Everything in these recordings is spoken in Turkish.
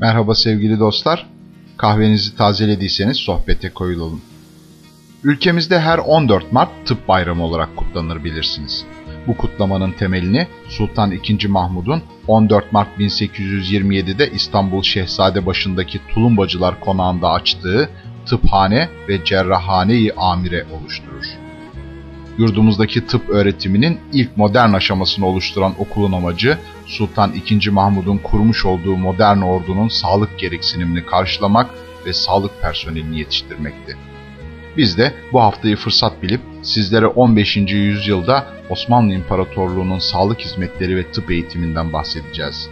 Merhaba sevgili dostlar. Kahvenizi tazelediyseniz sohbete koyulalım. Ülkemizde her 14 Mart Tıp Bayramı olarak kutlanır bilirsiniz. Bu kutlamanın temelini Sultan II. Mahmud'un 14 Mart 1827'de İstanbul Şehzadebaşı'ndaki Tulumbacılar Konağı'nda açtığı tıphane ve cerrahane-i amire oluşturur. Yurdumuzdaki tıp öğretiminin ilk modern aşamasını oluşturan okulun amacı, Sultan II. Mahmud'un kurmuş olduğu modern ordunun sağlık gereksinimini karşılamak ve sağlık personelini yetiştirmekti. Biz de bu haftayı fırsat bilip sizlere 15. yüzyılda Osmanlı İmparatorluğu'nun sağlık hizmetleri ve tıp eğitiminden bahsedeceğiz.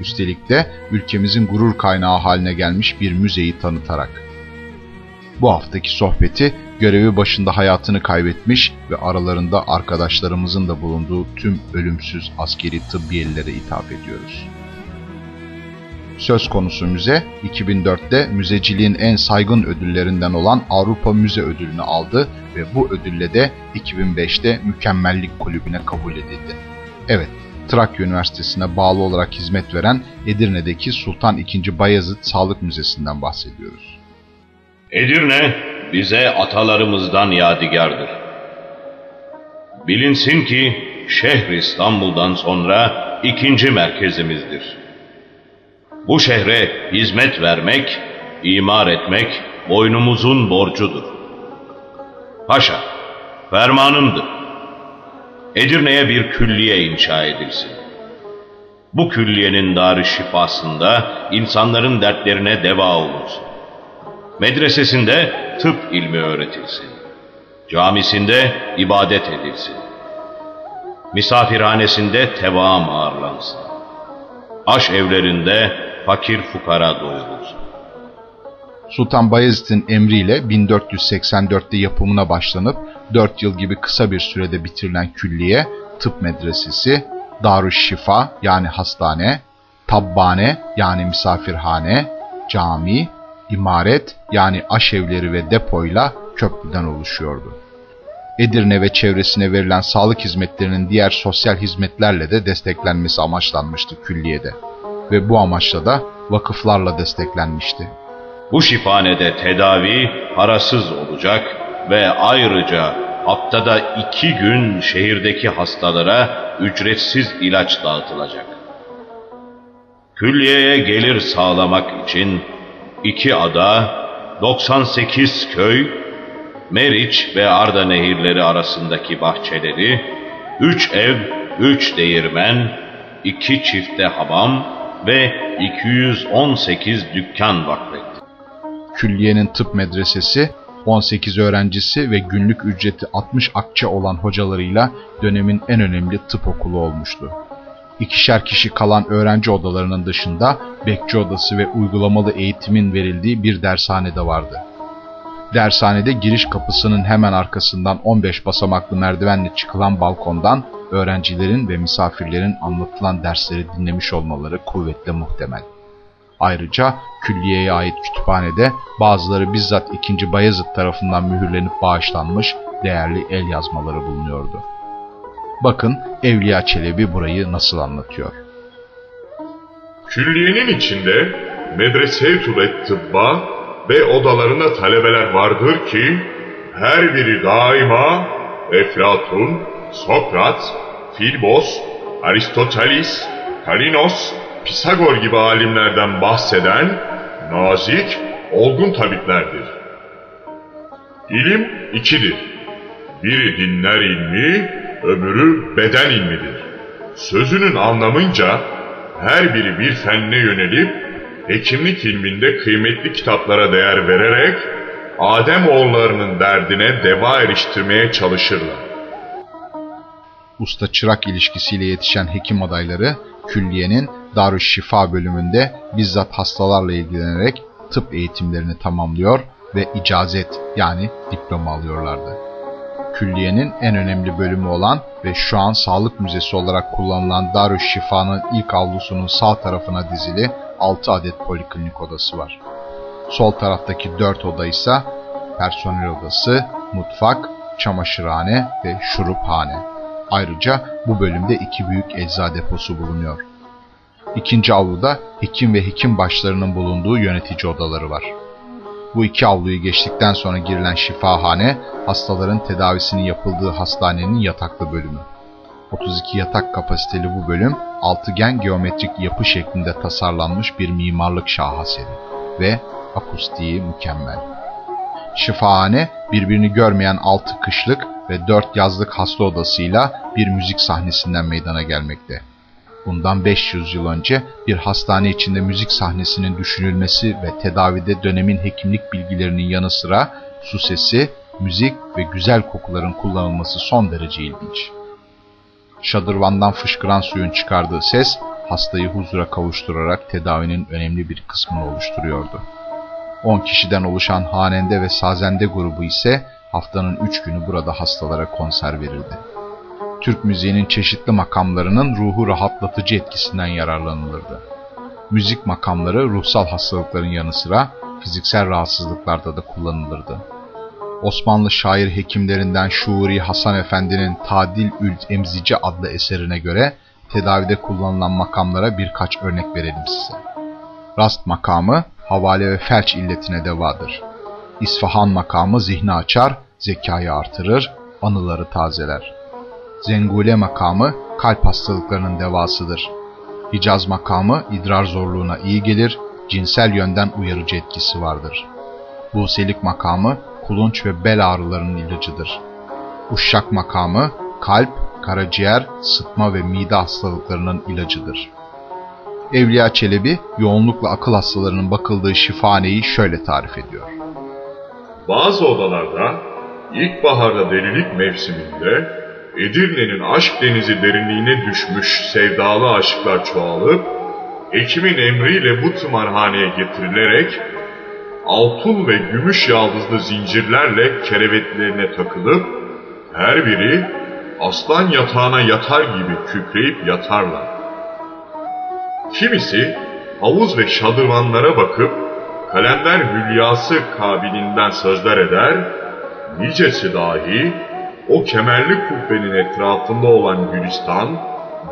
Üstelik de ülkemizin gurur kaynağı haline gelmiş bir müzeyi tanıtarak. Bu haftaki sohbeti görevi başında hayatını kaybetmiş ve aralarında arkadaşlarımızın da bulunduğu tüm ölümsüz askeri tıbbiyelilere ithaf ediyoruz. Söz konusu müze, 2004'te müzeciliğin en saygın ödüllerinden olan Avrupa Müze Ödülünü aldı ve bu ödülle de 2005'te Mükemmellik Kulübü'ne kabul edildi. Evet, Trakya Üniversitesi'ne bağlı olarak hizmet veren Edirne'deki Sultan II. Bayezid Sağlık Müzesi'nden bahsediyoruz. Edirne bize atalarımızdan yadigardır. Bilinsin ki şehir İstanbul'dan sonra ikinci merkezimizdir. Bu şehre hizmet vermek, imar etmek boynumuzun borcudur. Paşa, fermanımdır. Edirne'ye bir külliye inşa edilsin. Bu külliyenin darı şifasında insanların dertlerine deva olursun. Medresesinde tıp ilmi öğretilsin. Camisinde ibadet edilsin. Misafirhanesinde tevaam ağırlansın. Aş evlerinde fakir fukara doyurulsun. Sultan Bayezid'in emriyle 1484'te yapımına başlanıp 4 yıl gibi kısa bir sürede bitirilen külliye, tıp medresesi, darüşşifa yani hastane, tabbane yani misafirhane, cami, imaret yani aşevleri ve depoyla köprüden oluşuyordu. Edirne ve çevresine verilen sağlık hizmetlerinin diğer sosyal hizmetlerle de desteklenmesi amaçlanmıştı külliyede ve bu amaçla da vakıflarla desteklenmişti. Bu şifanede tedavi parasız olacak ve ayrıca haftada iki gün şehirdeki hastalara ücretsiz ilaç dağıtılacak. Külliyeye gelir sağlamak için iki ada, 98 köy, Meriç ve Arda nehirleri arasındaki bahçeleri, üç ev, üç değirmen, iki çifte hamam ve 218 dükkan vakfetti. Külliyenin tıp medresesi 18 öğrencisi ve günlük ücreti 60 akçe olan hocalarıyla dönemin en önemli tıp okulu olmuştu. İkişer kişi kalan öğrenci odalarının dışında bekçi odası ve uygulamalı eğitimin verildiği bir dershane de vardı. Dershanede giriş kapısının hemen arkasından 15 basamaklı merdivenle çıkılan balkondan öğrencilerin ve misafirlerin anlatılan dersleri dinlemiş olmaları kuvvetle muhtemel. Ayrıca külliyeye ait kütüphanede bazıları bizzat 2. Bayezid tarafından mühürlenip bağışlanmış değerli el yazmaları bulunuyordu. Bakın Evliya Çelebi burayı nasıl anlatıyor. Külliyenin içinde medrese-i tıbba ve odalarında talebeler vardır ki her biri daima Eflatun, Sokrat, Filbos, Aristoteles, Kalinos, Pisagor gibi alimlerden bahseden nazik, olgun tabiplerdir. İlim ikidir. Biri dinler ilmi, öbürü beden ilmidir. Sözünün anlamınca her biri bir fenne yönelip hekimlik ilminde kıymetli kitaplara değer vererek Adem oğullarının derdine deva eriştirmeye çalışırlar. Usta-çırak ilişkisiyle yetişen hekim adayları külliyenin Darüşşifa bölümünde bizzat hastalarla ilgilenerek tıp eğitimlerini tamamlıyor ve icazet yani diploma alıyorlardı külliyenin en önemli bölümü olan ve şu an sağlık müzesi olarak kullanılan Darüşşifa'nın ilk avlusunun sağ tarafına dizili 6 adet poliklinik odası var. Sol taraftaki 4 oda ise personel odası, mutfak, çamaşırhane ve şuruphane. Ayrıca bu bölümde iki büyük ecza deposu bulunuyor. İkinci avluda hekim ve hekim başlarının bulunduğu yönetici odaları var. Bu iki avluyu geçtikten sonra girilen şifahane, hastaların tedavisinin yapıldığı hastanenin yataklı bölümü. 32 yatak kapasiteli bu bölüm, altıgen geometrik yapı şeklinde tasarlanmış bir mimarlık şaheseri ve akustiği mükemmel. Şifahane, birbirini görmeyen altı kışlık ve dört yazlık hasta odasıyla bir müzik sahnesinden meydana gelmekte. Bundan 500 yıl önce bir hastane içinde müzik sahnesinin düşünülmesi ve tedavide dönemin hekimlik bilgilerinin yanı sıra su sesi, müzik ve güzel kokuların kullanılması son derece ilginç. Şadırvandan fışkıran suyun çıkardığı ses, hastayı huzura kavuşturarak tedavinin önemli bir kısmını oluşturuyordu. 10 kişiden oluşan hanende ve sazende grubu ise haftanın 3 günü burada hastalara konser verirdi. Türk müziğinin çeşitli makamlarının ruhu rahatlatıcı etkisinden yararlanılırdı. Müzik makamları ruhsal hastalıkların yanı sıra fiziksel rahatsızlıklarda da kullanılırdı. Osmanlı şair hekimlerinden Şuuri Hasan Efendi'nin Tadil Ül Emzici adlı eserine göre tedavide kullanılan makamlara birkaç örnek verelim size. Rast makamı havale ve felç illetine devadır. İsfahan makamı zihni açar, zekayı artırır, anıları tazeler. Zengule makamı kalp hastalıklarının devasıdır. Hicaz makamı idrar zorluğuna iyi gelir, cinsel yönden uyarıcı etkisi vardır. Buselik makamı kulunç ve bel ağrılarının ilacıdır. Uşşak makamı kalp, karaciğer, sıtma ve mide hastalıklarının ilacıdır. Evliya Çelebi yoğunlukla akıl hastalarının bakıldığı şifaneyi şöyle tarif ediyor. Bazı odalarda ilkbaharda delilik mevsiminde Edirne'nin aşk denizi derinliğine düşmüş sevdalı aşıklar çoğalıp hekimin emriyle bu tımarhaneye getirilerek altın ve gümüş yaldızlı zincirlerle kerevetlerine takılıp her biri aslan yatağına yatar gibi kükreyip yatarlar. Kimisi havuz ve şadırvanlara bakıp kalender hülyası kabilinden sözler eder, nicesi dahi o kemerli kubbenin etrafında olan gülistan,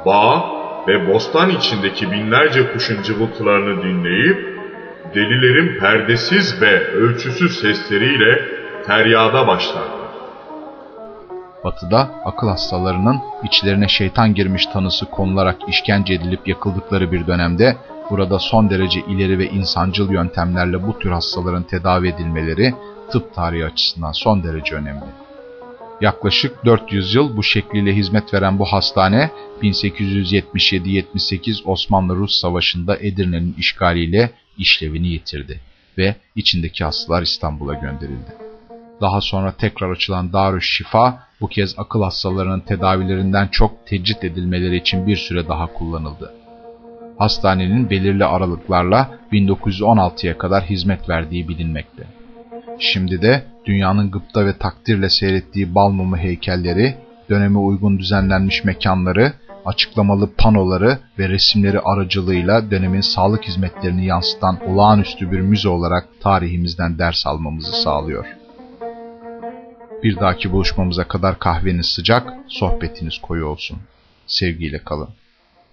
bağ ve bostan içindeki binlerce kuşun cıvıltılarını dinleyip, delilerin perdesiz ve ölçüsüz sesleriyle feryada başlarlar. Batı'da akıl hastalarının içlerine şeytan girmiş tanısı konularak işkence edilip yakıldıkları bir dönemde burada son derece ileri ve insancıl yöntemlerle bu tür hastaların tedavi edilmeleri tıp tarihi açısından son derece önemli. Yaklaşık 400 yıl bu şekliyle hizmet veren bu hastane 1877-78 Osmanlı-Rus Savaşı'nda Edirne'nin işgaliyle işlevini yitirdi ve içindeki hastalar İstanbul'a gönderildi. Daha sonra tekrar açılan Darüşşifa bu kez akıl hastalarının tedavilerinden çok tecrit edilmeleri için bir süre daha kullanıldı. Hastanenin belirli aralıklarla 1916'ya kadar hizmet verdiği bilinmekte. Şimdi de dünyanın gıpta ve takdirle seyrettiği bal mumu heykelleri, döneme uygun düzenlenmiş mekanları, açıklamalı panoları ve resimleri aracılığıyla dönemin sağlık hizmetlerini yansıtan olağanüstü bir müze olarak tarihimizden ders almamızı sağlıyor. Bir dahaki buluşmamıza kadar kahveniz sıcak, sohbetiniz koyu olsun. Sevgiyle kalın.